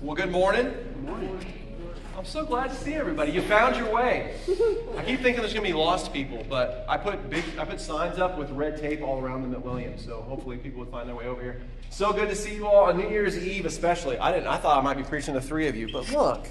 Well, good morning. I'm so glad to see everybody. You found your way. I keep thinking there's going to be lost people, but I put big, I put signs up with red tape all around them at Williams, so hopefully people would find their way over here. So good to see you all on New Year's Eve, especially. I didn't. I thought I might be preaching to three of you, but look,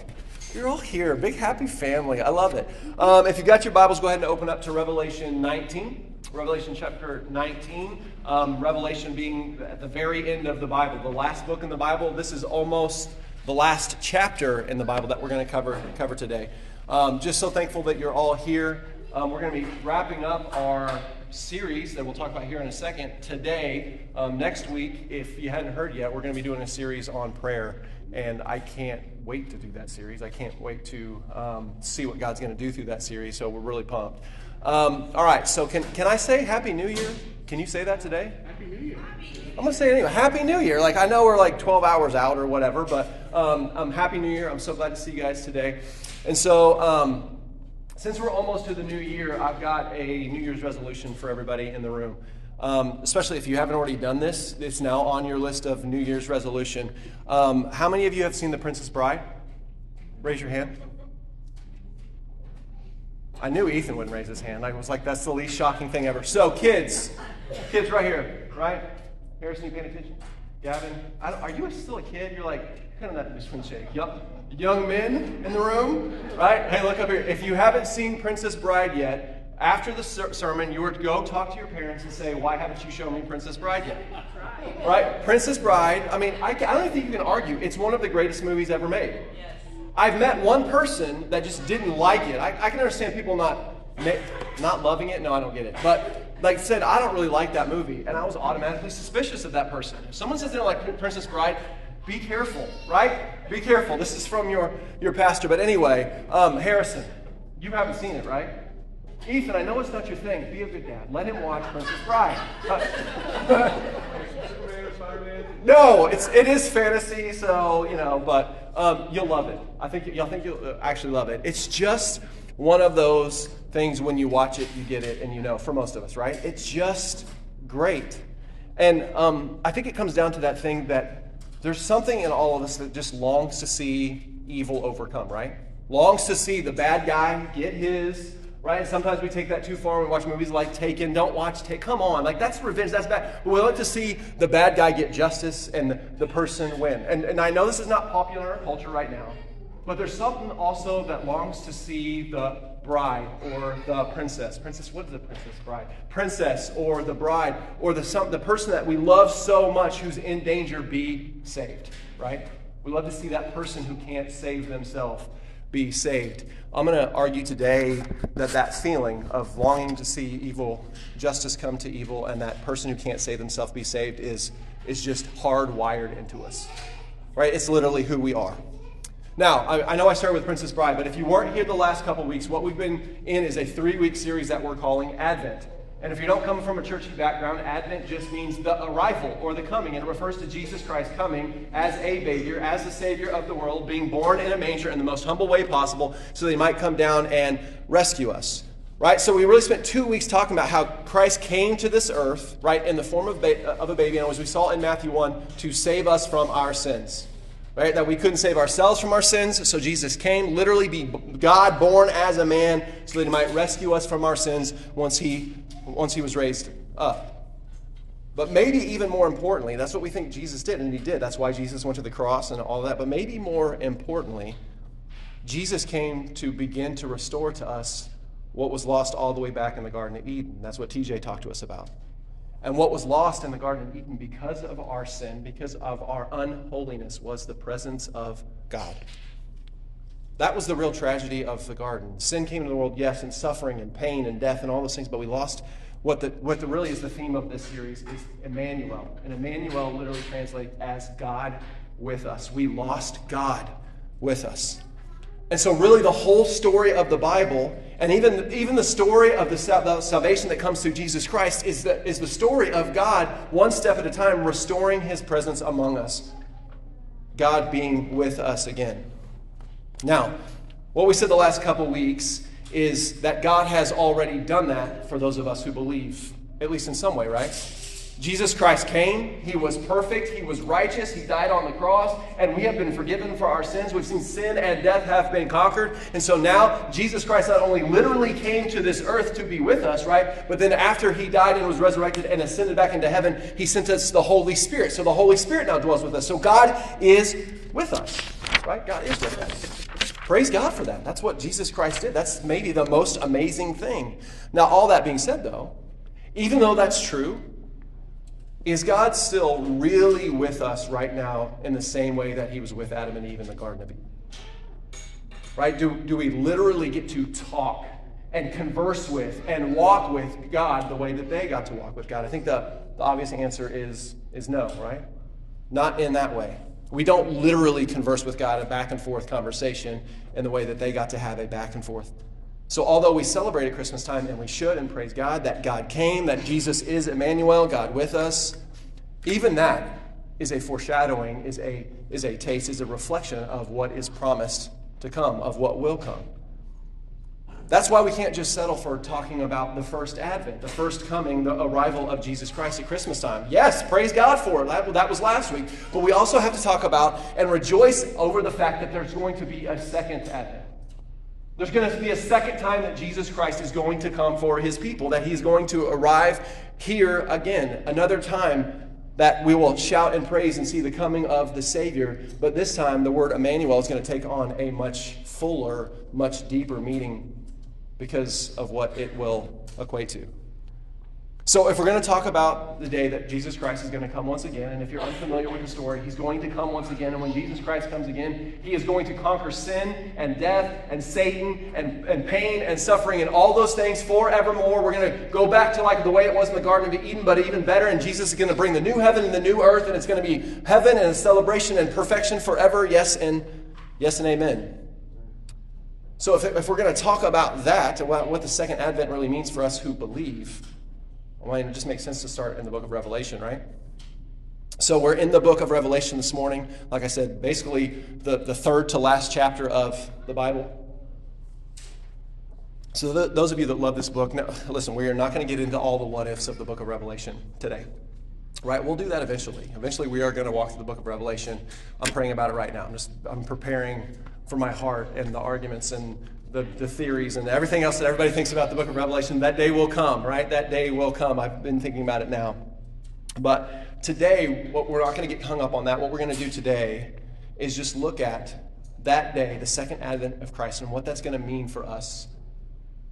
you're all here. Big happy family. I love it. Um, if you got your Bibles, go ahead and open up to Revelation 19. Revelation chapter 19. Um, Revelation being at the very end of the Bible, the last book in the Bible. This is almost the last chapter in the Bible that we're going to cover, cover today. Um, just so thankful that you're all here. Um, we're going to be wrapping up our series that we'll talk about here in a second today. Um, next week, if you hadn't heard yet, we're going to be doing a series on prayer. And I can't wait to do that series. I can't wait to um, see what God's going to do through that series. So we're really pumped. Um, all right, so can, can I say Happy New Year? Can you say that today? Happy New Year. I'm going to say it anyway. Happy New Year. Like, I know we're like 12 hours out or whatever, but um, I'm Happy New Year. I'm so glad to see you guys today. And so, um, since we're almost to the new year, I've got a New Year's resolution for everybody in the room. Um, especially if you haven't already done this, it's now on your list of New Year's resolution. Um, how many of you have seen The Princess Bride? Raise your hand. I knew Ethan wouldn't raise his hand. I was like, that's the least shocking thing ever. So, kids, kids right here, right? Harrison, you paying attention? Gavin, are you still a kid? You're like, kind of that between shake. Yup. Young men in the room, right? Hey, look up here. If you haven't seen Princess Bride yet, after the ser- sermon, you were to go talk to your parents and say, Why haven't you shown me Princess Bride yet? Right? Princess Bride, I mean, I, I don't think you can argue. It's one of the greatest movies ever made. Yes. I've met one person that just didn't like it. I, I can understand people not not loving it. No, I don't get it. But like I said, I don't really like that movie, and I was automatically suspicious of that person. If someone says they don't like Princess Bride, be careful, right? Be careful. This is from your your pastor. But anyway, um, Harrison, you haven't seen it, right? Ethan, I know it's not your thing. Be a good dad. Let him watch Princess Bride. Uh, no, it's it is fantasy, so you know, but um, you'll love it. I think you'll think you'll uh, actually love it. It's just one of those things when you watch it, you get it, and you know. For most of us, right? It's just great, and um, I think it comes down to that thing that there's something in all of us that just longs to see evil overcome, right? Longs to see the bad guy get his right? Sometimes we take that too far. We watch movies like Taken. Don't watch Taken. Come on, like that's revenge. That's bad. We like to see the bad guy get justice and the, the person win. And, and I know this is not popular in our culture right now, but there's something also that longs to see the bride or the princess. Princess, what is the princess bride? Princess or the bride or the, some, the person that we love so much who's in danger be saved, right? We love to see that person who can't save themselves be saved. I'm going to argue today that that feeling of longing to see evil, justice come to evil, and that person who can't save themselves be saved is, is just hardwired into us. Right? It's literally who we are. Now, I, I, know I started with Princess Bride, but if you weren't here the last couple weeks, what we've been in is a three week series that we're calling Advent. And if you don't come from a churchy background, Advent just means the arrival or the coming. And it refers to Jesus Christ coming as a baby, as the Savior of the world, being born in a manger in the most humble way possible so that he might come down and rescue us. Right? So we really spent two weeks talking about how Christ came to this earth, right, in the form of, ba- uh, of a baby, and as we saw in Matthew 1, to save us from our sins. Right? That we couldn't save ourselves from our sins, so Jesus came, literally be God born as a man, so that he might rescue us from our sins once he once he was raised up. But maybe even more importantly, that's what we think Jesus did, and he did. That's why Jesus went to the cross and all that. But maybe more importantly, Jesus came to begin to restore to us what was lost all the way back in the Garden of Eden. That's what TJ talked to us about. And what was lost in the Garden of Eden because of our sin, because of our unholiness, was the presence of God. That was the real tragedy of the garden. Sin came into the world, yes, and suffering and pain and death and all those things, but we lost what the, what the really is the theme of this series is Emmanuel. And Emmanuel literally translates as God with us. We lost God with us. And so, really, the whole story of the Bible, and even, even the story of the, salvation that comes through Jesus Christ, is the, is the story of God, one step at a time, restoring his presence among us. God being with us again. Now, what we said the last couple weeks is that God has already done that for those of us who believe, at least in some way, right? Jesus Christ came. He was perfect. He was righteous. He died on the cross. And we have been forgiven for our sins. We've seen sin and death have been conquered. And so now Jesus Christ not only literally came to this earth to be with us, right? But then after he died and was resurrected and ascended back into heaven, he sent us the Holy Spirit. So the Holy Spirit now dwells with us. So God is with us, right? God is with us. Praise God for that. That's what Jesus Christ did. That's maybe the most amazing thing. Now, all that being said, though, even though that's true, is God still really with us right now in the same way that he was with Adam and Eve in the Garden of Eden? Right? Do, do we literally get to talk and converse with and walk with God the way that they got to walk with God? I think the, the obvious answer is, is no, right? Not in that way. We don't literally converse with God a back and forth conversation in the way that they got to have a back and forth. So, although we celebrate at Christmas time, and we should, and praise God that God came, that Jesus is Emmanuel, God with us, even that is a foreshadowing, is a, is a taste, is a reflection of what is promised to come, of what will come. That's why we can't just settle for talking about the first advent, the first coming, the arrival of Jesus Christ at Christmas time. Yes, praise God for it. That, that was last week. But we also have to talk about and rejoice over the fact that there's going to be a second advent. There's going to be a second time that Jesus Christ is going to come for his people, that he's going to arrive here again. Another time that we will shout and praise and see the coming of the Savior. But this time, the word Emmanuel is going to take on a much fuller, much deeper meaning because of what it will equate to. So, if we're going to talk about the day that Jesus Christ is going to come once again, and if you're unfamiliar with the story, he's going to come once again. And when Jesus Christ comes again, he is going to conquer sin and death and Satan and, and pain and suffering and all those things forevermore. We're going to go back to like the way it was in the Garden of Eden, but even better. And Jesus is going to bring the new heaven and the new earth, and it's going to be heaven and a celebration and perfection forever. Yes and yes and amen. So, if, if we're going to talk about that, about what the second advent really means for us who believe, well, it just makes sense to start in the book of Revelation, right? So, we're in the book of Revelation this morning. Like I said, basically the, the third to last chapter of the Bible. So, those of you that love this book, now, listen, we are not going to get into all the what ifs of the book of Revelation today. Right? We'll do that eventually. Eventually, we are going to walk through the book of Revelation. I'm praying about it right now. I'm just I'm preparing for my heart and the arguments and the, the theories and everything else that everybody thinks about the book of Revelation. That day will come, right? That day will come. I've been thinking about it now. But today, what we're not going to get hung up on that. What we're going to do today is just look at that day, the second advent of Christ, and what that's going to mean for us,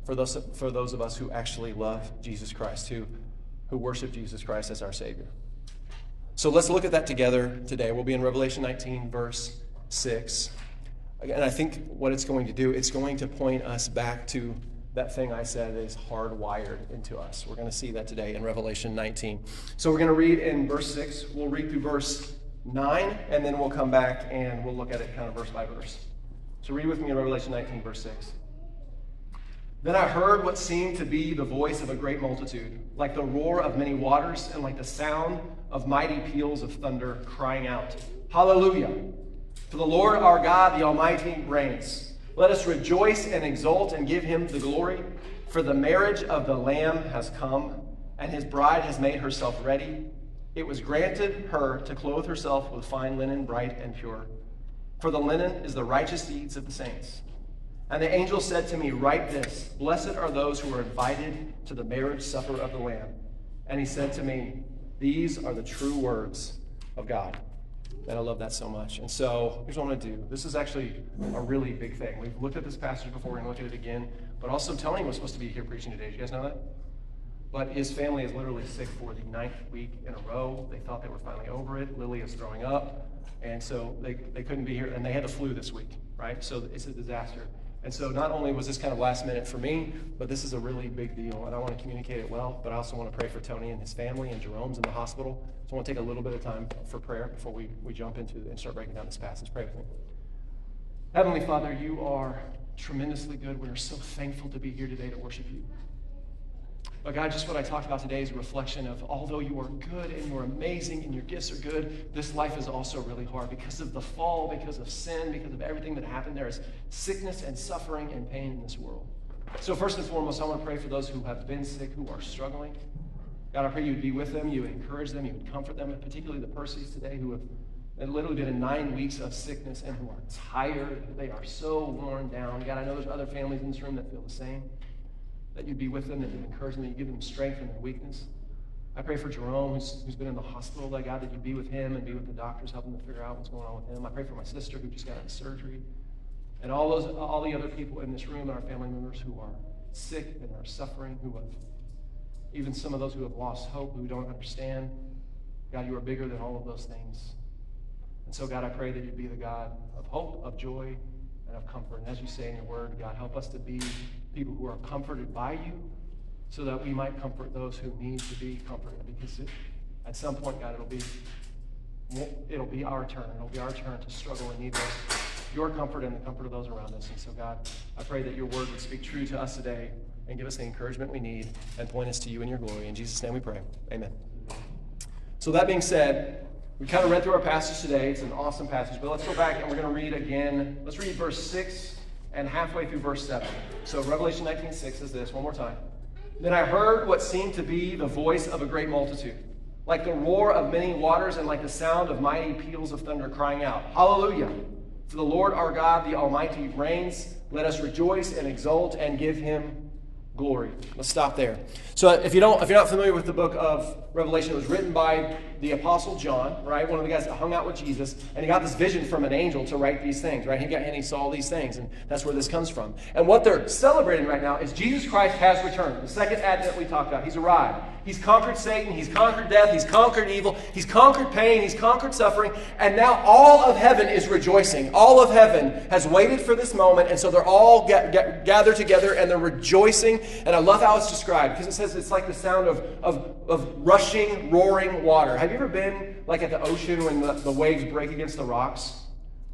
for those, for those of us who actually love Jesus Christ, who, who worship Jesus Christ as our Savior. So let's look at that together today. We'll be in Revelation 19, verse 6. And I think what it's going to do, it's going to point us back to that thing I said is hardwired into us. We're going to see that today in Revelation 19. So we're going to read in verse 6. We'll read through verse 9, and then we'll come back and we'll look at it kind of verse by verse. So read with me in Revelation 19, verse 6. Then I heard what seemed to be the voice of a great multitude, like the roar of many waters, and like the sound of mighty peals of thunder, crying out, Hallelujah! For the Lord our God, the Almighty, reigns. Let us rejoice and exult and give him the glory. For the marriage of the Lamb has come, and his bride has made herself ready. It was granted her to clothe herself with fine linen, bright and pure. For the linen is the righteous deeds of the saints. And the angel said to me, Write this Blessed are those who are invited to the marriage supper of the Lamb. And he said to me, These are the true words of God. And I love that so much. And so here's what I'm going to do. This is actually a really big thing. We've looked at this passage before. We're going to look at it again. But also, Tony was supposed to be here preaching today. Did you guys know that? But his family is literally sick for the ninth week in a row. They thought they were finally over it. Lily is throwing up. And so they, they couldn't be here. And they had the flu this week, right? So it's a disaster. And so not only was this kind of last minute for me, but this is a really big deal. And I want to communicate it well, but I also want to pray for Tony and his family and Jerome's in the hospital. So I want to take a little bit of time for prayer before we, we jump into and start breaking down this passage. Pray with me. Heavenly Father, you are tremendously good. We are so thankful to be here today to worship you. But God, just what I talked about today is a reflection of although you are good and you're amazing and your gifts are good, this life is also really hard because of the fall, because of sin, because of everything that happened. There is sickness and suffering and pain in this world. So, first and foremost, I want to pray for those who have been sick, who are struggling. God, I pray you would be with them, you would encourage them, you would comfort them, particularly the persons today who have literally been in nine weeks of sickness and who are tired. They are so worn down. God, I know there's other families in this room that feel the same. That you'd be with them, that you'd encourage them, that you give them strength in their weakness. I pray for Jerome, who's, who's been in the hospital, that God, that you'd be with him and be with the doctors, helping to figure out what's going on with him. I pray for my sister who just got of surgery. And all those all the other people in this room and our family members who are sick and are suffering, who have even some of those who have lost hope, who don't understand. God, you are bigger than all of those things. And so, God, I pray that you'd be the God of hope, of joy, and of comfort. And as you say in your word, God, help us to be people who are comforted by you so that we might comfort those who need to be comforted. Because it, at some point, God, it'll be, it'll be our turn. It'll be our turn to struggle and need those, your comfort and the comfort of those around us. And so, God, I pray that your word would speak true to us today and give us the encouragement we need and point us to you in your glory. In Jesus' name we pray. Amen. So, that being said, we kind of read through our passage today. It's an awesome passage, but let's go back and we're going to read again. Let's read verse 6 and halfway through verse 7. So, Revelation 19 6 says this one more time. Then I heard what seemed to be the voice of a great multitude, like the roar of many waters and like the sound of mighty peals of thunder crying out, Hallelujah! For the Lord our God, the Almighty, reigns. Let us rejoice and exult and give him glory. Let's stop there. So if you don't if you're not familiar with the book of Revelation, it was written by the apostle John, right? One of the guys that hung out with Jesus, and he got this vision from an angel to write these things, right? He got and he saw these things, and that's where this comes from. And what they're celebrating right now is Jesus Christ has returned. The second advent we talked about, he's arrived. He's conquered Satan, he's conquered death, he's conquered evil, he's conquered pain, he's conquered suffering, and now all of heaven is rejoicing. All of heaven has waited for this moment, and so they're all gathered together and they're rejoicing. And I love how it's described because it says it's like the sound of, of, of rushing, roaring water. Have you ever been like at the ocean when the, the waves break against the rocks?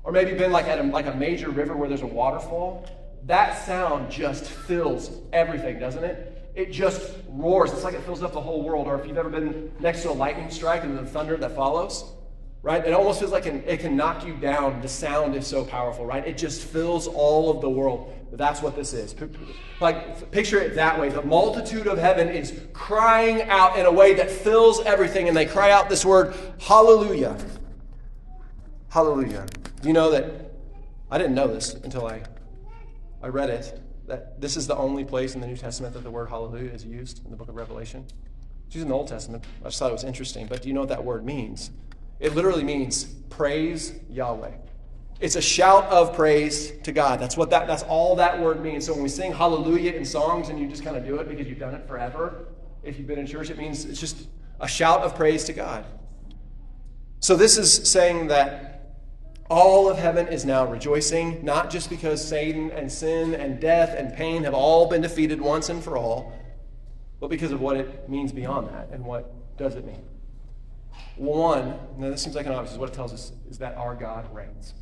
Or maybe been like at a, like a major river where there's a waterfall? That sound just fills everything, doesn't it? It just roars. It's like it fills up the whole world. Or if you've ever been next to a lightning strike and the thunder that follows, right? It almost feels like it can knock you down. The sound is so powerful, right? It just fills all of the world. That's what this is. Like, picture it that way. The multitude of heaven is crying out in a way that fills everything, and they cry out this word, hallelujah. Hallelujah. Do you know that? I didn't know this until I, I read it that this is the only place in the New Testament that the word hallelujah is used in the book of Revelation. It's used in the Old Testament. I just thought it was interesting. But do you know what that word means? It literally means praise Yahweh. It's a shout of praise to God. That's what that that's all that word means. So when we sing hallelujah in songs and you just kind of do it because you've done it forever, if you've been in church, it means it's just a shout of praise to God. So this is saying that all of heaven is now rejoicing, not just because Satan and sin and death and pain have all been defeated once and for all, but because of what it means beyond that. And what does it mean? One, now this seems like an obvious, what it tells us is that our God reigns.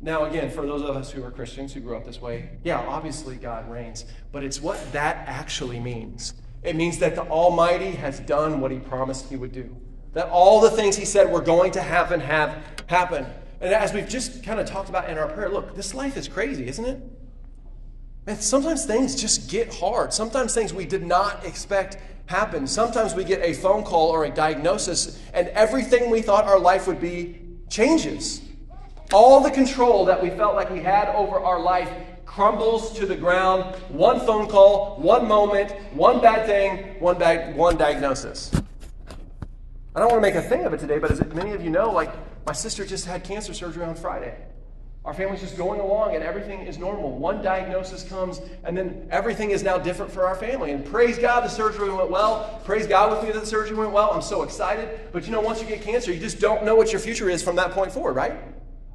Now, again, for those of us who are Christians who grew up this way, yeah, obviously God reigns, but it's what that actually means. It means that the Almighty has done what He promised He would do. That all the things He said were going to happen have happened. And as we've just kind of talked about in our prayer, look, this life is crazy, isn't it? Man, sometimes things just get hard. Sometimes things we did not expect happen. Sometimes we get a phone call or a diagnosis, and everything we thought our life would be changes. All the control that we felt like we had over our life crumbles to the ground. One phone call, one moment, one bad thing, one bad one diagnosis. I don't want to make a thing of it today, but as many of you know, like my sister just had cancer surgery on Friday. Our family's just going along and everything is normal. One diagnosis comes and then everything is now different for our family. And praise God the surgery went well. Praise God with me that the surgery went well. I'm so excited. But you know, once you get cancer, you just don't know what your future is from that point forward, right?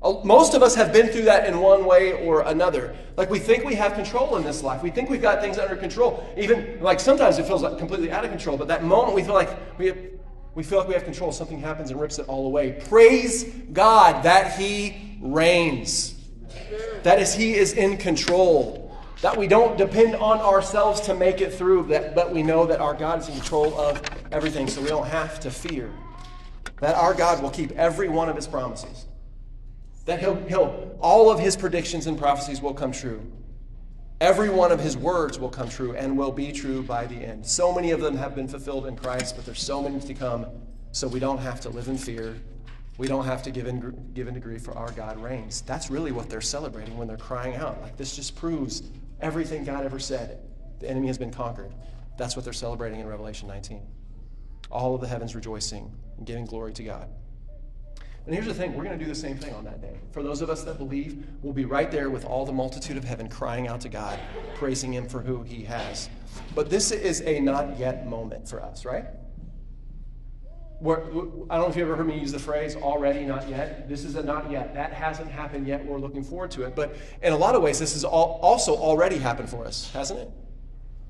Uh, most of us have been through that in one way or another. Like we think we have control in this life. We think we've got things under control. Even like sometimes it feels like completely out of control, but that moment we feel like we we feel like we have control. Something happens and rips it all away. Praise God that He reigns. That is, He is in control. That we don't depend on ourselves to make it through, that, but we know that our God is in control of everything, so we don't have to fear. That our God will keep every one of His promises. That He'll, he'll all of His predictions and prophecies will come true. Every one of his words will come true and will be true by the end. So many of them have been fulfilled in Christ, but there's so many to come, so we don't have to live in fear. We don't have to give in, give in grief, for our God reigns. That's really what they're celebrating when they're crying out. Like, this just proves everything God ever said. The enemy has been conquered. That's what they're celebrating in Revelation 19. All of the heavens rejoicing and giving glory to God. And here's the thing we're going to do the same thing on that day. For those of us that believe, we'll be right there with all the multitude of heaven crying out to God, praising Him for who He has. But this is a not yet moment for us, right? We're, I don't know if you ever heard me use the phrase already, not yet. This is a not yet. That hasn't happened yet. We're looking forward to it. But in a lot of ways, this has also already happened for us, hasn't it?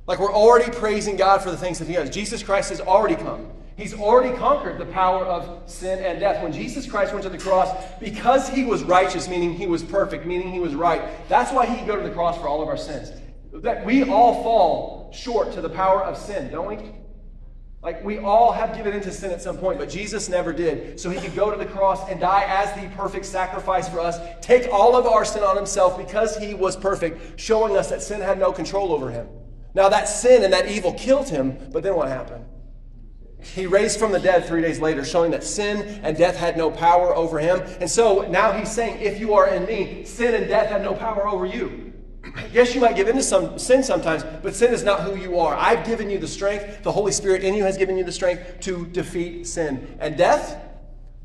Like we're already praising God for the things that He has. Jesus Christ has already come. He's already conquered the power of sin and death. When Jesus Christ went to the cross, because he was righteous, meaning he was perfect, meaning he was right, that's why he could go to the cross for all of our sins. That we all fall short to the power of sin, don't we? Like we all have given into sin at some point, but Jesus never did. So he could go to the cross and die as the perfect sacrifice for us, take all of our sin on himself because he was perfect, showing us that sin had no control over him. Now that sin and that evil killed him, but then what happened? He raised from the dead three days later, showing that sin and death had no power over him. And so now he's saying, if you are in me, sin and death have no power over you. Yes, you might give into some sin sometimes, but sin is not who you are. I've given you the strength. The Holy Spirit in you has given you the strength to defeat sin. And death?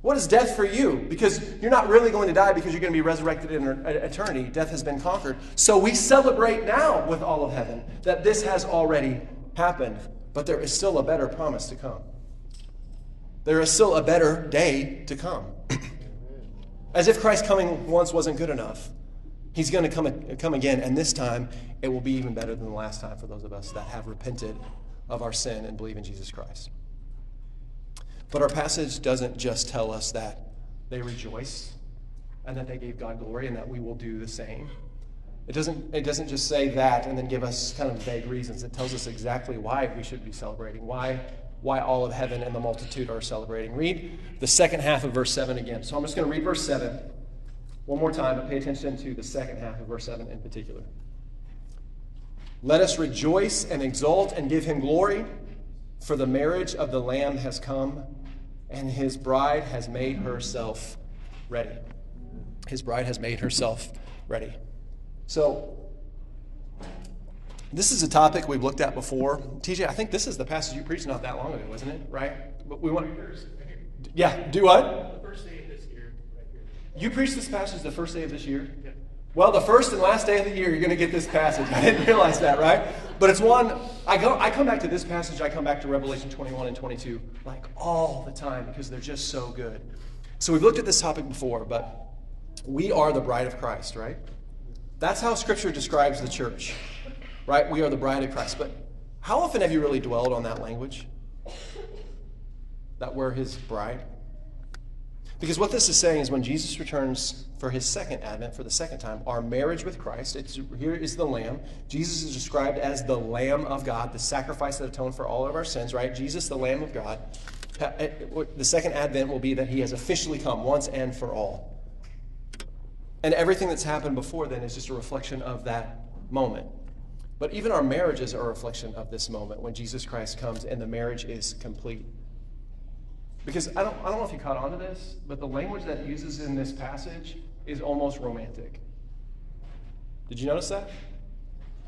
What is death for you? Because you're not really going to die because you're going to be resurrected in eternity. Death has been conquered. So we celebrate now with all of heaven that this has already happened. But there is still a better promise to come. There is still a better day to come. As if Christ coming once wasn't good enough. He's going to come, come again, and this time it will be even better than the last time for those of us that have repented of our sin and believe in Jesus Christ. But our passage doesn't just tell us that they rejoice and that they gave God glory and that we will do the same. It doesn't, it doesn't just say that and then give us kind of vague reasons. It tells us exactly why we should be celebrating, why, why all of heaven and the multitude are celebrating. Read the second half of verse 7 again. So I'm just going to read verse 7 one more time, but pay attention to the second half of verse 7 in particular. Let us rejoice and exult and give him glory, for the marriage of the Lamb has come, and his bride has made herself ready. His bride has made herself ready. So, this is a topic we've looked at before. TJ, I think this is the passage you preached not that long ago, wasn't it? Right? But we want. Yeah. Do what? The first day of this year, right here. You preached this passage the first day of this year. Yeah. Well, the first and last day of the year, you're going to get this passage. I didn't realize that, right? But it's one. I go. I come back to this passage. I come back to Revelation 21 and 22 like all the time because they're just so good. So we've looked at this topic before, but we are the bride of Christ, right? That's how Scripture describes the church, right? We are the bride of Christ. But how often have you really dwelled on that language? That we're his bride? Because what this is saying is when Jesus returns for his second advent, for the second time, our marriage with Christ, it's, here is the Lamb. Jesus is described as the Lamb of God, the sacrifice that atoned for all of our sins, right? Jesus, the Lamb of God. Eh, eh, the second advent will be that he has officially come once and for all. And everything that's happened before then is just a reflection of that moment. But even our marriages are a reflection of this moment when Jesus Christ comes and the marriage is complete. Because I don't, I don't know if you caught on to this, but the language that uses in this passage is almost romantic. Did you notice that?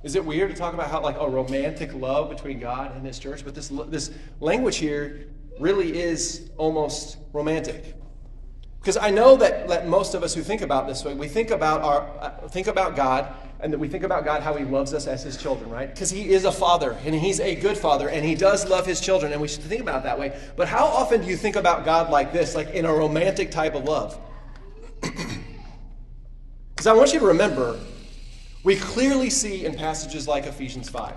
Is it weird to talk about how like a romantic love between God and His church? But this this language here really is almost romantic. Because I know that, that most of us who think about this way, we think about, our, uh, think about God, and that we think about God how He loves us as His children, right? Because He is a father, and He's a good father, and He does love His children, and we should think about it that way. But how often do you think about God like this, like in a romantic type of love? Because I want you to remember, we clearly see in passages like Ephesians 5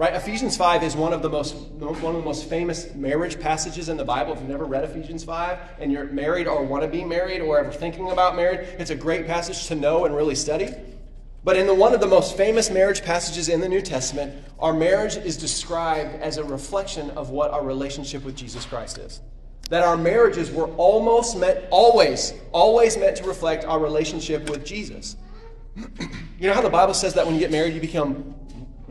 Right? Ephesians 5 is one of the most one of the most famous marriage passages in the Bible. If you've never read Ephesians 5 and you're married or want to be married or ever thinking about marriage, it's a great passage to know and really study. But in the, one of the most famous marriage passages in the New Testament, our marriage is described as a reflection of what our relationship with Jesus Christ is. That our marriages were almost meant, always, always meant to reflect our relationship with Jesus. You know how the Bible says that when you get married, you become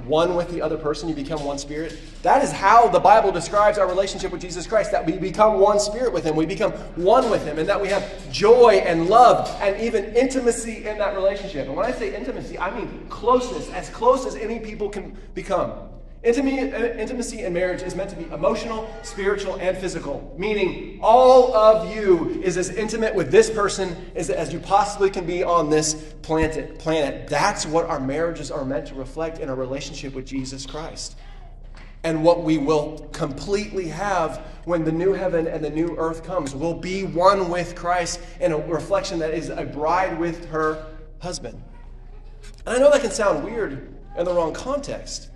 one with the other person, you become one spirit. That is how the Bible describes our relationship with Jesus Christ that we become one spirit with Him, we become one with Him, and that we have joy and love and even intimacy in that relationship. And when I say intimacy, I mean closeness, as close as any people can become. Uh, intimacy in marriage is meant to be emotional, spiritual, and physical, meaning all of you is as intimate with this person as, as you possibly can be on this planet, planet. That's what our marriages are meant to reflect in our relationship with Jesus Christ. And what we will completely have when the new heaven and the new earth comes will be one with Christ in a reflection that is a bride with her husband. And I know that can sound weird in the wrong context.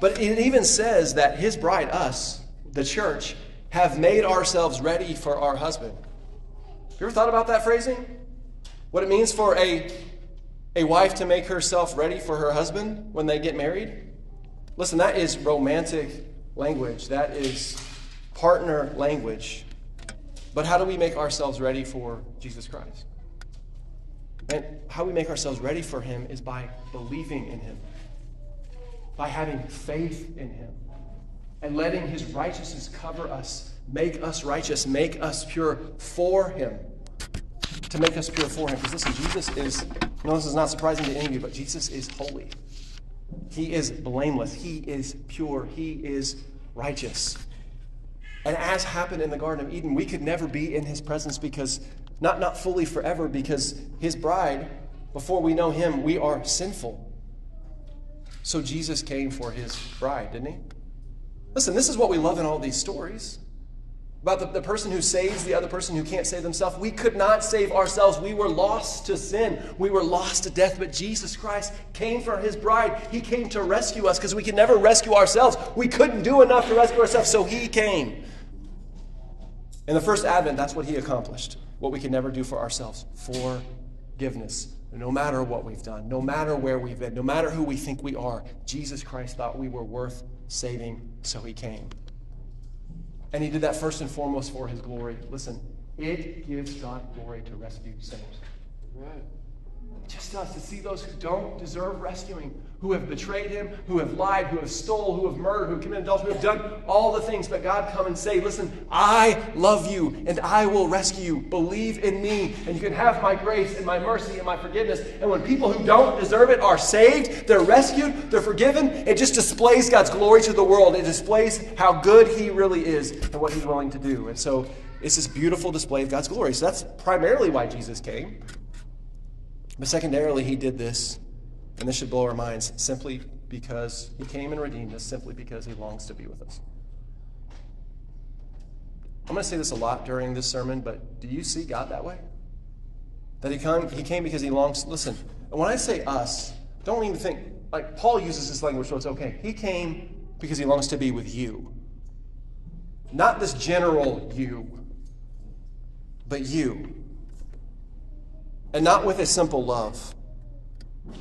But it even says that his bride, us, the church, have made ourselves ready for our husband. Have You ever thought about that phrasing? What it means for a, a wife to make herself ready for her husband when they get married? Listen, that is romantic language. That is partner language. But how do we make ourselves ready for Jesus Christ? And how we make ourselves ready for him is by believing in him by having faith in him and letting his righteousness cover us, make us righteous, make us pure for him. To make us pure for him. Because listen, Jesus is, know, this is not surprising to any of you, but Jesus is holy. He is blameless. He is pure. He is righteous. And as happened in the Garden of Eden, we could never be in his presence because, not, not fully forever, because his bride, before we know him, we are sinful. So Jesus came for his bride, didn't he? Listen, this is what we love in all these stories about the, the person who saves the other person who can't save themselves. We could not save ourselves. We were lost to sin. We were lost to death. But Jesus Christ came for his bride. He came to rescue us because we could never rescue ourselves. We couldn't do enough to rescue ourselves, so he came. In the first advent, that's what he accomplished. What we could never do for ourselves forgiveness. No matter what we've done, no matter where we've been, no matter who we think we are, Jesus Christ thought we were worth saving, so he came. And he did that first and foremost for his glory. Listen, it gives God glory to rescue sinners. Right just us to see those who don't deserve rescuing, who have betrayed him, who have lied, who have stole, who have murdered, who committed adultery, who have done all the things. But God come and say, listen, I love you and I will rescue you. Believe in me and you can have my grace and my mercy and my forgiveness. And when people who don't deserve it are saved, they're rescued, they're forgiven, it just displays God's glory to the world. It displays how good he really is and what he's willing to do. And so it's this beautiful display of God's glory. So that's primarily why Jesus came. But secondarily, he did this, and this should blow our minds, simply because he came and redeemed us, simply because he longs to be with us. I'm going to say this a lot during this sermon, but do you see God that way? That he, come, he came because he longs. Listen, when I say us, don't even think, like Paul uses this language, so it's okay. He came because he longs to be with you. Not this general you, but you. And not with a simple love,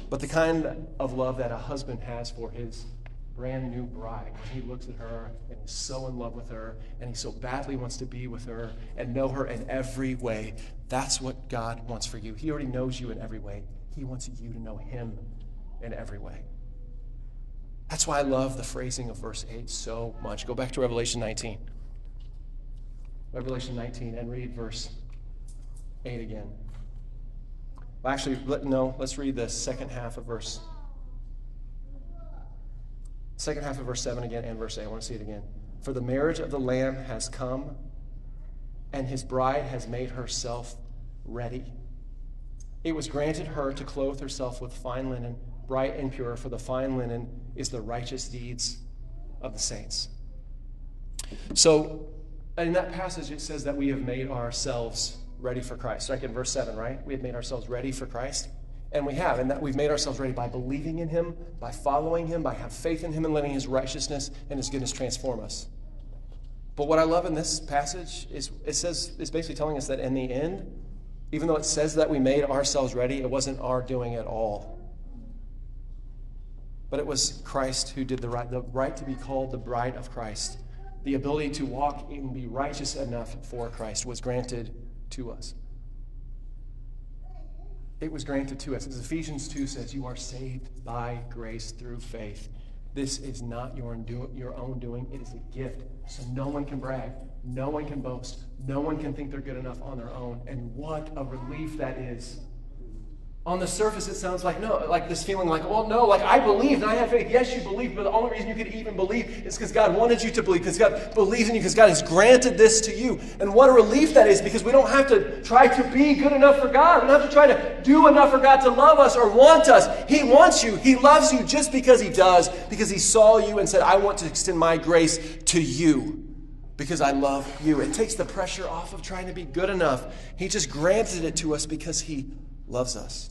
but the kind of love that a husband has for his brand new bride. When he looks at her and is so in love with her and he so badly wants to be with her and know her in every way. That's what God wants for you. He already knows you in every way. He wants you to know him in every way. That's why I love the phrasing of verse 8 so much. Go back to Revelation 19. Revelation 19 and read verse 8 again. Well, actually, let, no, let's read the second half of verse. Second half of verse 7 again and verse 8. I want to see it again. For the marriage of the Lamb has come, and his bride has made herself ready. It was granted her to clothe herself with fine linen, bright and pure, for the fine linen is the righteous deeds of the saints. So, in that passage, it says that we have made ourselves ready for Christ. Second, verse 7, right? We have made ourselves ready for Christ. And we have, and that we've made ourselves ready by believing in Him, by following Him, by having faith in Him, and letting His righteousness and His goodness transform us. But what I love in this passage is it says it's basically telling us that in the end, even though it says that we made ourselves ready, it wasn't our doing at all. But it was Christ who did the right, the right to be called the bride of Christ. The ability to walk and be righteous enough for Christ was granted to us. it was granted to us. As Ephesians 2 says, you are saved by grace through faith. This is not your, your own doing, it is a gift. So no one can brag, no one can boast, no one can think they're good enough on their own. And what a relief that is on the surface, it sounds like no, like this feeling like, well, no, like I believe and I have faith. Yes, you believe, but the only reason you could even believe is because God wanted you to believe, because God believes in you, because God has granted this to you. And what a relief that is, because we don't have to try to be good enough for God. We don't have to try to do enough for God to love us or want us. He wants you. He loves you just because He does, because He saw you and said, I want to extend my grace to you because I love you. It takes the pressure off of trying to be good enough. He just granted it to us because He loves us.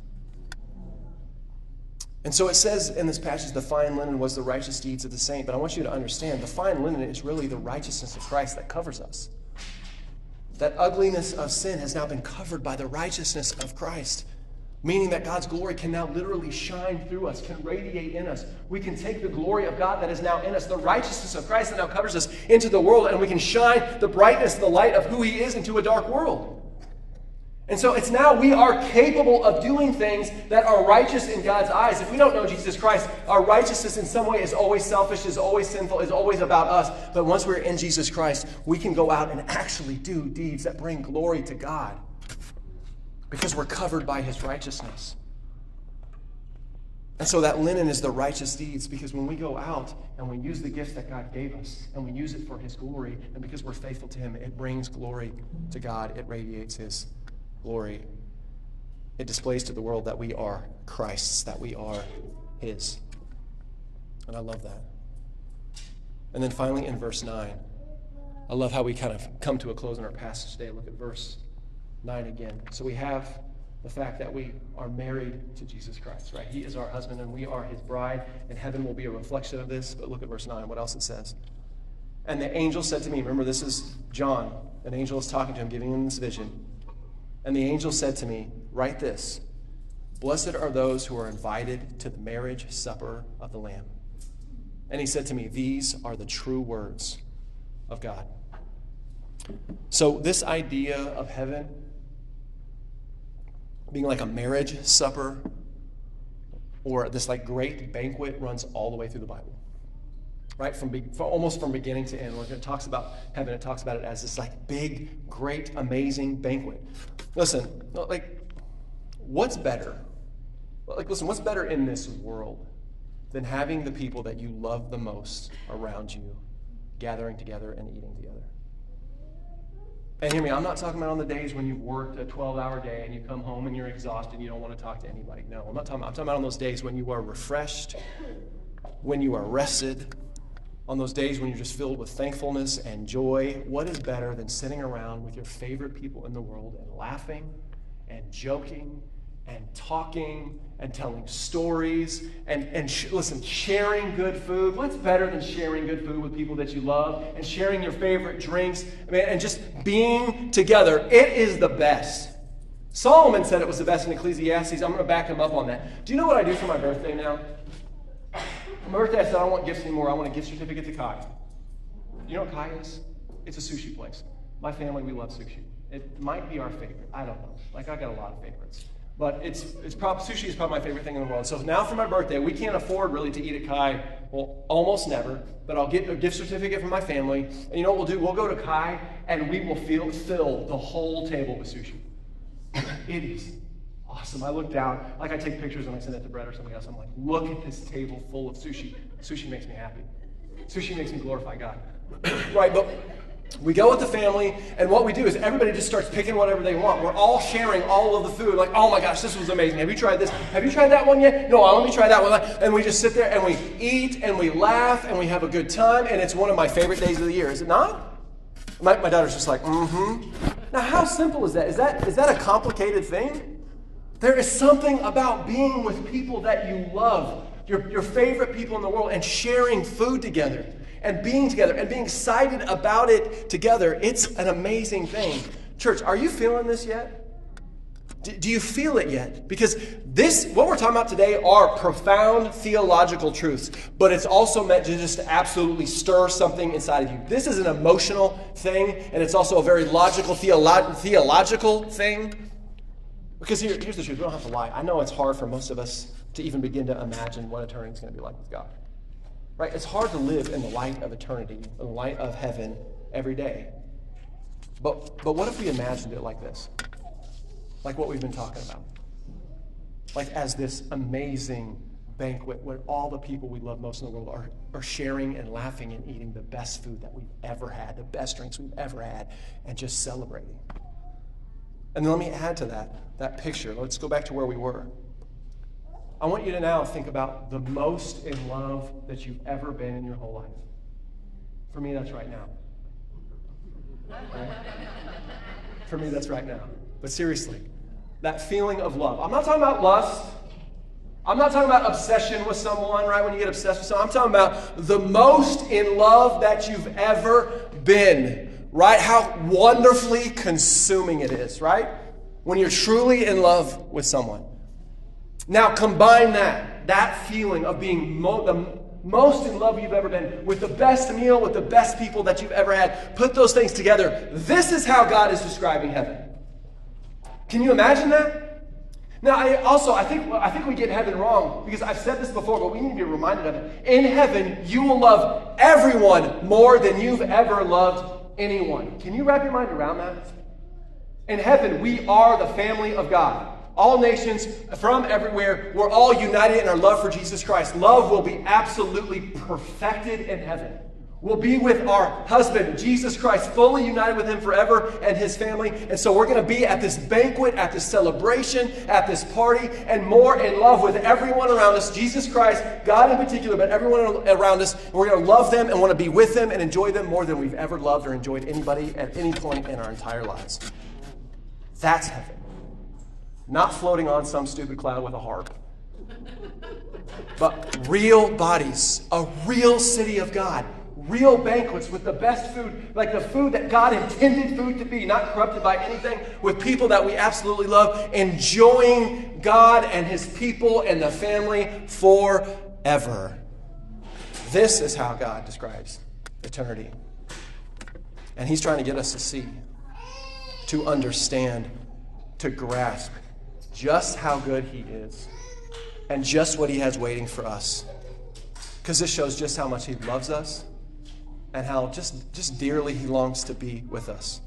And so it says in this passage, the fine linen was the righteous deeds of the saint. But I want you to understand the fine linen is really the righteousness of Christ that covers us. That ugliness of sin has now been covered by the righteousness of Christ, meaning that God's glory can now literally shine through us, can radiate in us. We can take the glory of God that is now in us, the righteousness of Christ that now covers us, into the world, and we can shine the brightness, the light of who He is into a dark world. And so it's now we are capable of doing things that are righteous in God's eyes. If we don't know Jesus Christ, our righteousness in some way is always selfish, is always sinful, is always about us. But once we're in Jesus Christ, we can go out and actually do deeds that bring glory to God because we're covered by his righteousness. And so that linen is the righteous deeds because when we go out and we use the gifts that God gave us and we use it for his glory, and because we're faithful to him, it brings glory to God, it radiates his glory. It displays to the world that we are Christ's, that we are His. And I love that. And then finally, in verse 9, I love how we kind of come to a close in our passage today. Look at verse 9 again. So we have the fact that we are married to Jesus Christ, right? He is our husband and we are his bride, and heaven will be a reflection of this. But look at verse 9, what else it says. And the angel said to me, remember, this is John. An angel is talking to him, giving him this vision. And the angel said to me, Write this Blessed are those who are invited to the marriage supper of the Lamb. And he said to me, These are the true words of God. So, this idea of heaven being like a marriage supper or this like great banquet runs all the way through the Bible right? From, be, from, almost from beginning to end. When it talks about heaven, it talks about it as this like big, great, amazing banquet. Listen, like, what's better? Like, listen, what's better in this world than having the people that you love the most around you gathering together and eating together? And hear me, I'm not talking about on the days when you've worked a 12 hour day and you come home and you're exhausted and you don't want to talk to anybody. No, I'm not talking about, I'm talking about on those days when you are refreshed, when you are rested, on those days when you're just filled with thankfulness and joy, what is better than sitting around with your favorite people in the world and laughing and joking and talking and telling stories and, and sh- listen, sharing good food? What's better than sharing good food with people that you love and sharing your favorite drinks I mean, and just being together? It is the best. Solomon said it was the best in Ecclesiastes. I'm going to back him up on that. Do you know what I do for my birthday now? My birthday, I said, I don't want gifts anymore. I want a gift certificate to Kai. You know what Kai is? It's a sushi place. My family, we love sushi. It might be our favorite. I don't know. Like, I got a lot of favorites. But it's, it's prob- sushi is probably my favorite thing in the world. So now for my birthday, we can't afford really to eat at Kai. Well, almost never. But I'll get a gift certificate from my family. And you know what we'll do? We'll go to Kai and we will feel, fill the whole table with sushi. it is awesome. I look down, like I take pictures and I send it to Brett or somebody else. I'm like, look at this table full of sushi. Sushi makes me happy. Sushi makes me glorify God. right, but we go with the family, and what we do is everybody just starts picking whatever they want. We're all sharing all of the food. Like, oh my gosh, this was amazing. Have you tried this? Have you tried that one yet? No, let me try that one. And we just sit there and we eat and we laugh and we have a good time, and it's one of my favorite days of the year. Is it not? My, my daughter's just like, mm-hmm. Now, how simple is that? Is that is that a complicated thing? There is something about being with people that you love, your, your favorite people in the world, and sharing food together and being together and being excited about it together. It's an amazing thing. Church, are you feeling this yet? Do you feel it yet? Because this, what we're talking about today, are profound theological truths, but it's also meant to just absolutely stir something inside of you. This is an emotional thing, and it's also a very logical, theolo- theological thing. Because here, here's the truth we don't have to lie. I know it's hard for most of us to even begin to imagine what eternity is going to be like with God. Right? It's hard to live in the light of eternity, in the light of heaven every day. But, but what if we imagined it like this? Like what we've been talking about. Like as this amazing banquet where all the people we love most in the world are, are sharing and laughing and eating the best food that we've ever had, the best drinks we've ever had, and just celebrating. And then let me add to that, that picture. Let's go back to where we were. I want you to now think about the most in love that you've ever been in your whole life. For me, that's right now. Right? For me, that's right now. But seriously, that feeling of love. I'm not talking about lust. I'm not talking about obsession with someone, right? When you get obsessed with someone, I'm talking about the most in love that you've ever been, right? How wonderfully consuming it is, right? When you're truly in love with someone. Now, combine that, that feeling of being mo- the most in love you've ever been, with the best meal, with the best people that you've ever had. Put those things together. This is how God is describing heaven. Can you imagine that? Now, I also, I think, I think we get heaven wrong because I've said this before, but we need to be reminded of it. In heaven, you will love everyone more than you've ever loved anyone. Can you wrap your mind around that? In heaven, we are the family of God all nations from everywhere. We're all united in our love for Jesus Christ. Love will be absolutely perfected in heaven. We'll be with our husband, Jesus Christ, fully united with him forever and his family. And so we're going to be at this banquet, at this celebration, at this party, and more in love with everyone around us Jesus Christ, God in particular, but everyone around us. We're going to love them and want to be with them and enjoy them more than we've ever loved or enjoyed anybody at any point in our entire lives. That's heaven not floating on some stupid cloud with a harp, but real bodies, a real city of God, real banquets with the best food, like the food that God intended food to be, not corrupted by anything, with people that we absolutely love, enjoying God and His people and the family forever. This is how God describes eternity. And He's trying to get us to see, to understand, to grasp just how good He is and just what He has waiting for us. Because this shows just how much He loves us and how just, just dearly He longs to be with us.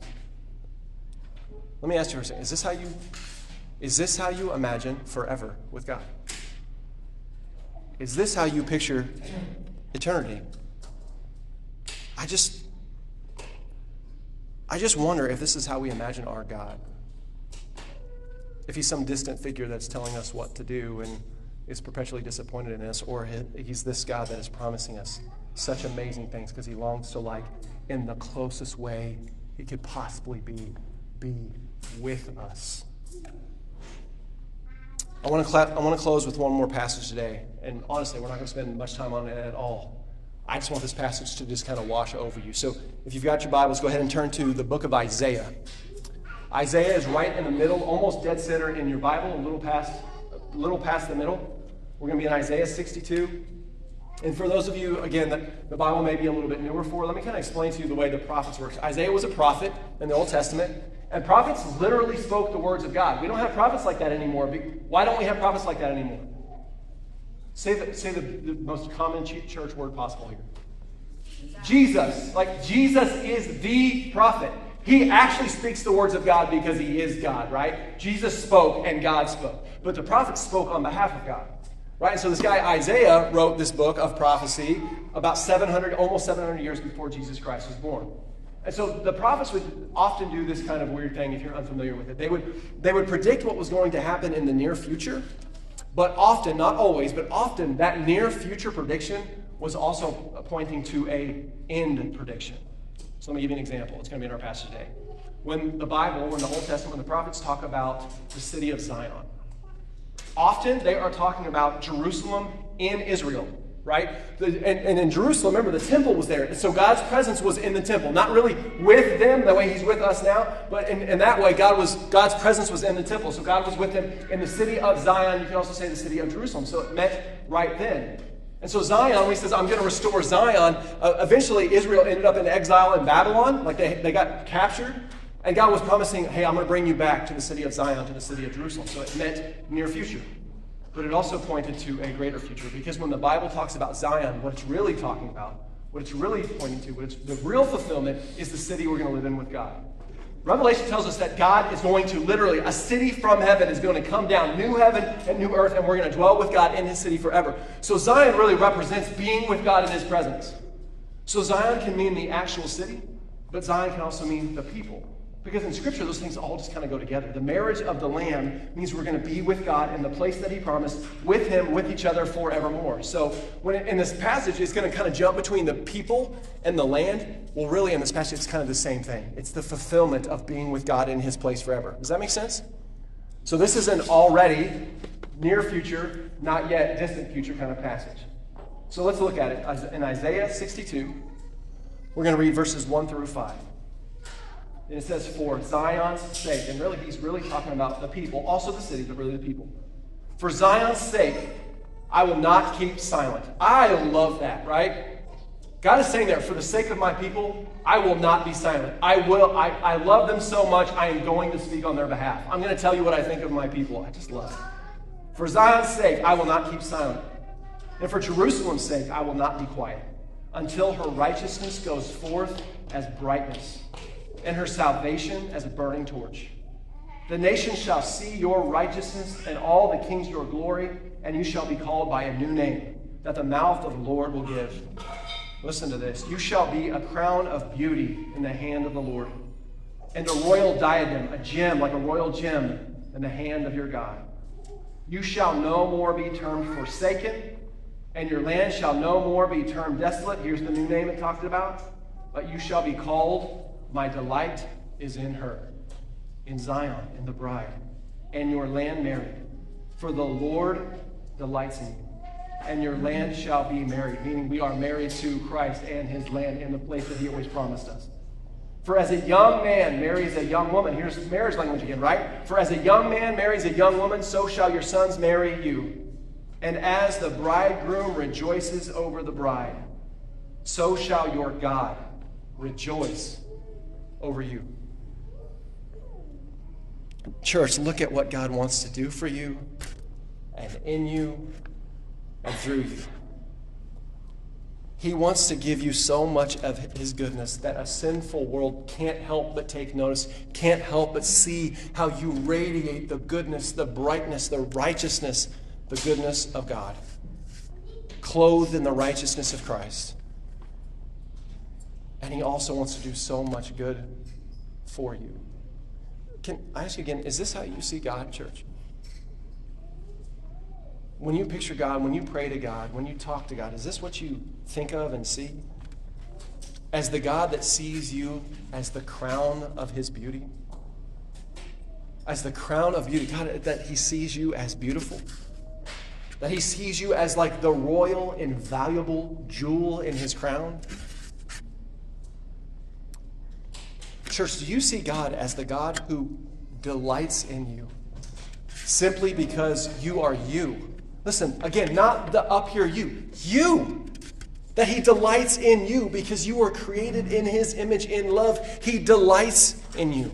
Let me ask you for a second. Is this how you is this how you imagine forever with God? Is this how you picture eternity? I just I just wonder if this is how we imagine our God if he's some distant figure that's telling us what to do and is perpetually disappointed in us, or he's this God that is promising us such amazing things because he longs to, like, in the closest way he could possibly be, be with us. I want, to I want to close with one more passage today. And honestly, we're not going to spend much time on it at all. I just want this passage to just kind of wash over you. So if you've got your Bibles, go ahead and turn to the book of Isaiah. Isaiah is right in the middle, almost dead center in your Bible, a little past, a little past the middle. We're going to be in Isaiah 62. And for those of you, again, that the Bible may be a little bit newer for, let me kind of explain to you the way the prophets work. Isaiah was a prophet in the Old Testament, and prophets literally spoke the words of God. We don't have prophets like that anymore. Why don't we have prophets like that anymore? Say the, say the, the most common church word possible here. Jesus. Like, Jesus is the prophet. He actually speaks the words of God because he is God, right? Jesus spoke and God spoke. But the prophets spoke on behalf of God. Right? So this guy Isaiah wrote this book of prophecy about 700, almost 700 years before Jesus Christ was born. And so the prophets would often do this kind of weird thing if you're unfamiliar with it. They would, they would predict what was going to happen in the near future, but often, not always, but often that near future prediction was also pointing to a end prediction. So let me give you an example. It's going to be in our passage today. When the Bible, when the Old Testament, the prophets talk about the city of Zion, often they are talking about Jerusalem in Israel, right? And, and, in Jerusalem, remember, the temple was there. So God's presence was in the temple. Not really with them the way He's with us now, but in, in that way, God was, God's presence was in the temple. So God was with them in the city of Zion. You can also say the city of Jerusalem. So it meant right then. And so Zion, when he says, I'm going to restore Zion, uh, eventually Israel ended up in exile in Babylon. Like they, they got captured. And God was promising, hey, I'm going to bring you back to the city of Zion, to the city of Jerusalem. So it meant near future. But it also pointed to a greater future because when the Bible talks about Zion, what it's really talking about, what it's really pointing to, what it's, the real fulfillment is the city we're going to live in with God. Revelation tells us that God is going to literally, a city from heaven is going to come down, new heaven and new earth, and we're going to dwell with God in his city forever. So Zion really represents being with God in his presence. So Zion can mean the actual city, but Zion can also mean the people. Because in Scripture, those things all just kind of go together. The marriage of the Lamb means we're going to be with God in the place that He promised, with Him, with each other forevermore. So, when it, in this passage, it's going to kind of jump between the people and the land. Well, really, in this passage, it's kind of the same thing. It's the fulfillment of being with God in His place forever. Does that make sense? So, this is an already near future, not yet distant future kind of passage. So, let's look at it. In Isaiah 62, we're going to read verses 1 through 5. And it says, for Zion's sake. And really, he's really talking about the people, also the city, but really the people. For Zion's sake, I will not keep silent. I love that, right? God is saying there, for the sake of my people, I will not be silent. I will, I, I love them so much, I am going to speak on their behalf. I'm going to tell you what I think of my people. I just love it. For Zion's sake, I will not keep silent. And for Jerusalem's sake, I will not be quiet until her righteousness goes forth as brightness and her salvation as a burning torch. The nations shall see your righteousness, and all the kings your glory, and you shall be called by a new name that the mouth of the Lord will give. Listen to this. You shall be a crown of beauty in the hand of the Lord, and a royal diadem, a gem like a royal gem in the hand of your God. You shall no more be termed forsaken, and your land shall no more be termed desolate. Here's the new name it talked about. But you shall be called my delight is in her, in Zion, in the bride, and your land married. For the Lord delights in you, and your land shall be married, meaning we are married to Christ and his land in the place that he always promised us. For as a young man marries a young woman, here's marriage language again, right? For as a young man marries a young woman, so shall your sons marry you. And as the bridegroom rejoices over the bride, so shall your God rejoice over you. Church, look at what God wants to do for you and in you and through you. He wants to give you so much of His goodness that a sinful world can't help but take notice, can't help but see how you radiate the goodness, the brightness, the righteousness, the goodness of God, clothed in the righteousness of Christ. And He also wants to do so much good for you. Can I ask you again, is this how you see God, church? When you picture God, when you pray to God, when you talk to God, is this what you think of and see? As the God that sees you as the crown of His beauty? As the crown of beauty, God, that He sees you as beautiful? That He sees you as like the royal, invaluable jewel in His crown? Church, do you see God as the God who delights in you simply because you are you? Listen, again, not the up here you, you. That he delights in you because you were created in his image in love. He delights in you.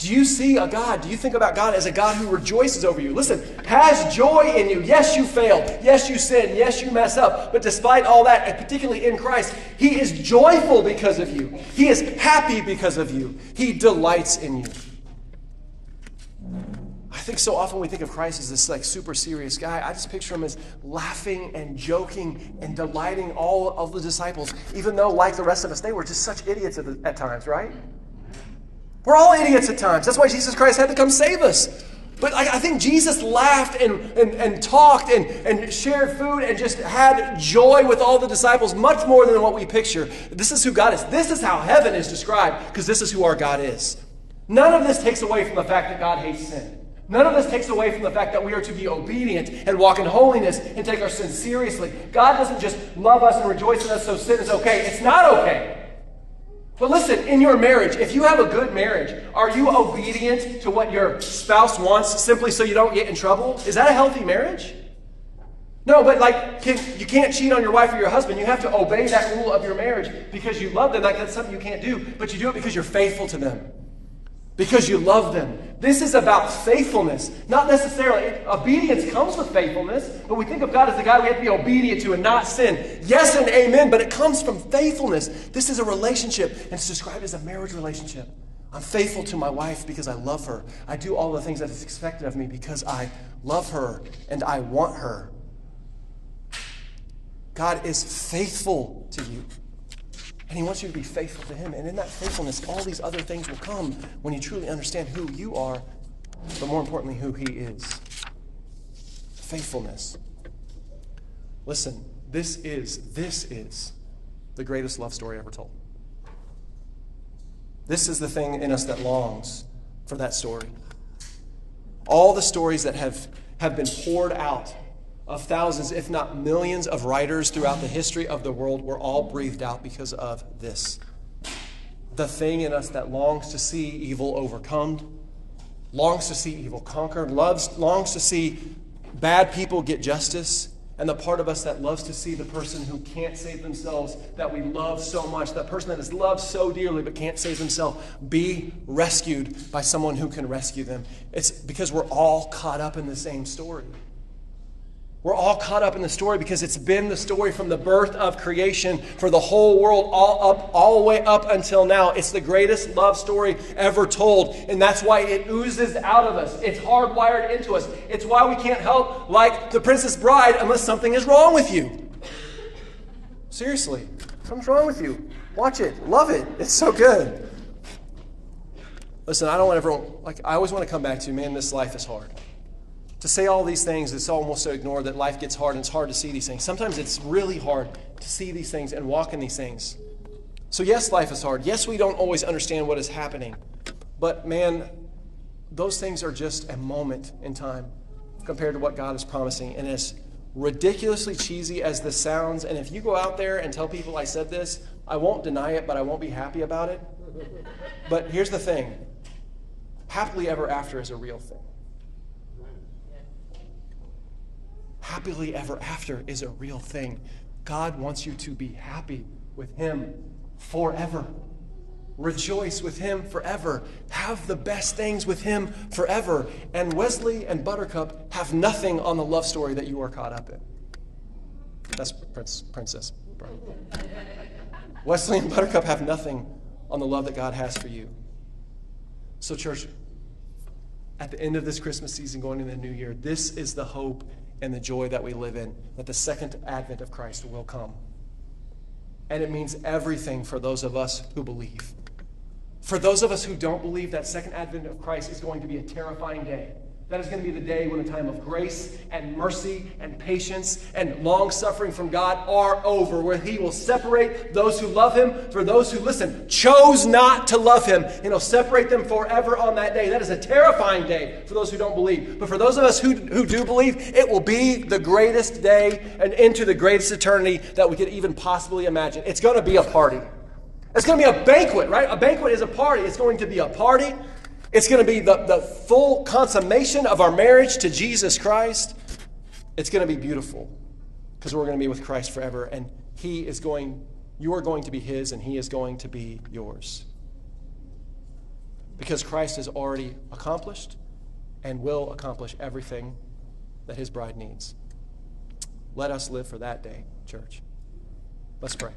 Do you see a God? Do you think about God as a God who rejoices over you? Listen, has joy in you. Yes, you failed. Yes, you sin. Yes, you mess up. But despite all that, and particularly in Christ, He is joyful because of you. He is happy because of you. He delights in you. I think so often we think of Christ as this like super serious guy. I just picture him as laughing and joking and delighting all of the disciples, even though, like the rest of us, they were just such idiots at, the, at times, right? We're all idiots at times. That's why Jesus Christ had to come save us. But I, I think Jesus laughed and, and, and talked and, and shared food and just had joy with all the disciples much more than what we picture. This is who God is. This is how heaven is described because this is who our God is. None of this takes away from the fact that God hates sin. None of this takes away from the fact that we are to be obedient and walk in holiness and take our sin seriously. God doesn't just love us and rejoice in us so sin is okay. It's not okay. But listen, in your marriage, if you have a good marriage, are you obedient to what your spouse wants simply so you don't get in trouble? Is that a healthy marriage? No, but like, can, you can't cheat on your wife or your husband. You have to obey that rule of your marriage because you love them. Like, that's something you can't do, but you do it because you're faithful to them, because you love them. This is about faithfulness, not necessarily. Obedience comes with faithfulness, but we think of God as the guy we have to be obedient to and not sin. Yes and amen, but it comes from faithfulness. This is a relationship, and it's described as a marriage relationship. I'm faithful to my wife because I love her. I do all the things that is expected of me because I love her and I want her. God is faithful to you. And He wants you to be faithful to Him. And in that faithfulness, all these other things will come when you truly understand who you are, but more importantly, who He is. Faithfulness. Listen, this is, this is the greatest love story ever told. This is the thing in us that longs for that story. All the stories that have, have been poured out of thousands, if not millions, of writers throughout the history of the world were all breathed out because of this. The thing in us that longs to see evil overcome, longs to see evil conquered, loves, longs to see bad people get justice, and the part of us that loves to see the person who can't save themselves, that we love so much, that person that is loved so dearly but can't save themselves, be rescued by someone who can rescue them. It's because we're all caught up in the same story. We're all caught up in the story because it's been the story from the birth of creation for the whole world, all up, all the way up until now. It's the greatest love story ever told, and that's why it oozes out of us. It's hardwired into us. It's why we can't help like the Princess Bride unless something is wrong with you. Seriously, something's wrong with you. Watch it, love it. It's so good. Listen, I don't want everyone like I always want to come back to, man, this life is hard to say all these things is almost so ignored that life gets hard and it's hard to see these things. Sometimes it's really hard to see these things and walk in these things. So, yes, life is hard. Yes, we don't always understand what is happening. But, man, those things are just a moment in time compared to what God is promising. And as ridiculously cheesy as this sounds, and if you go out there and tell people I said this, I won't deny it, but I won't be happy about it. But here's the thing happily ever after is a real thing. Happily ever after is a real thing. God wants you to be happy with Him forever. Rejoice with Him forever. Have the best things with Him forever. And Westley and Buttercup have nothing on the love story that you are caught up in. That's Prince, Princess. Westley and Buttercup have nothing on the love that God has for you. So, church, at the end of this Christmas season, going into the new year, this is the hope and the joy that we live in, that the second advent of Christ will come. And it means everything for those of us who believe. For those of us who don't believe, that second advent of Christ is going to be a terrifying day. That is going to be the day when a time of grace and mercy and patience and long suffering from God are over, where He will separate those who love Him for those who, listen, chose not to love Him, and He'll separate them forever on that day. That is a terrifying day for those who don't believe. But for those of us who, who do believe, it will be the greatest day and into the greatest eternity that we could even possibly imagine. It's going to be a party. It's going to be a banquet, right? A banquet is a party. It's going to be a party. It's going to be the, the full consummation of our marriage to Jesus Christ. It's going to be beautiful because we're going to be with Christ forever. And He is going, you are going to be His, and He is going to be yours. Because Christ has already accomplished and will accomplish everything that His bride needs. Let us live for that day, church. Let's pray.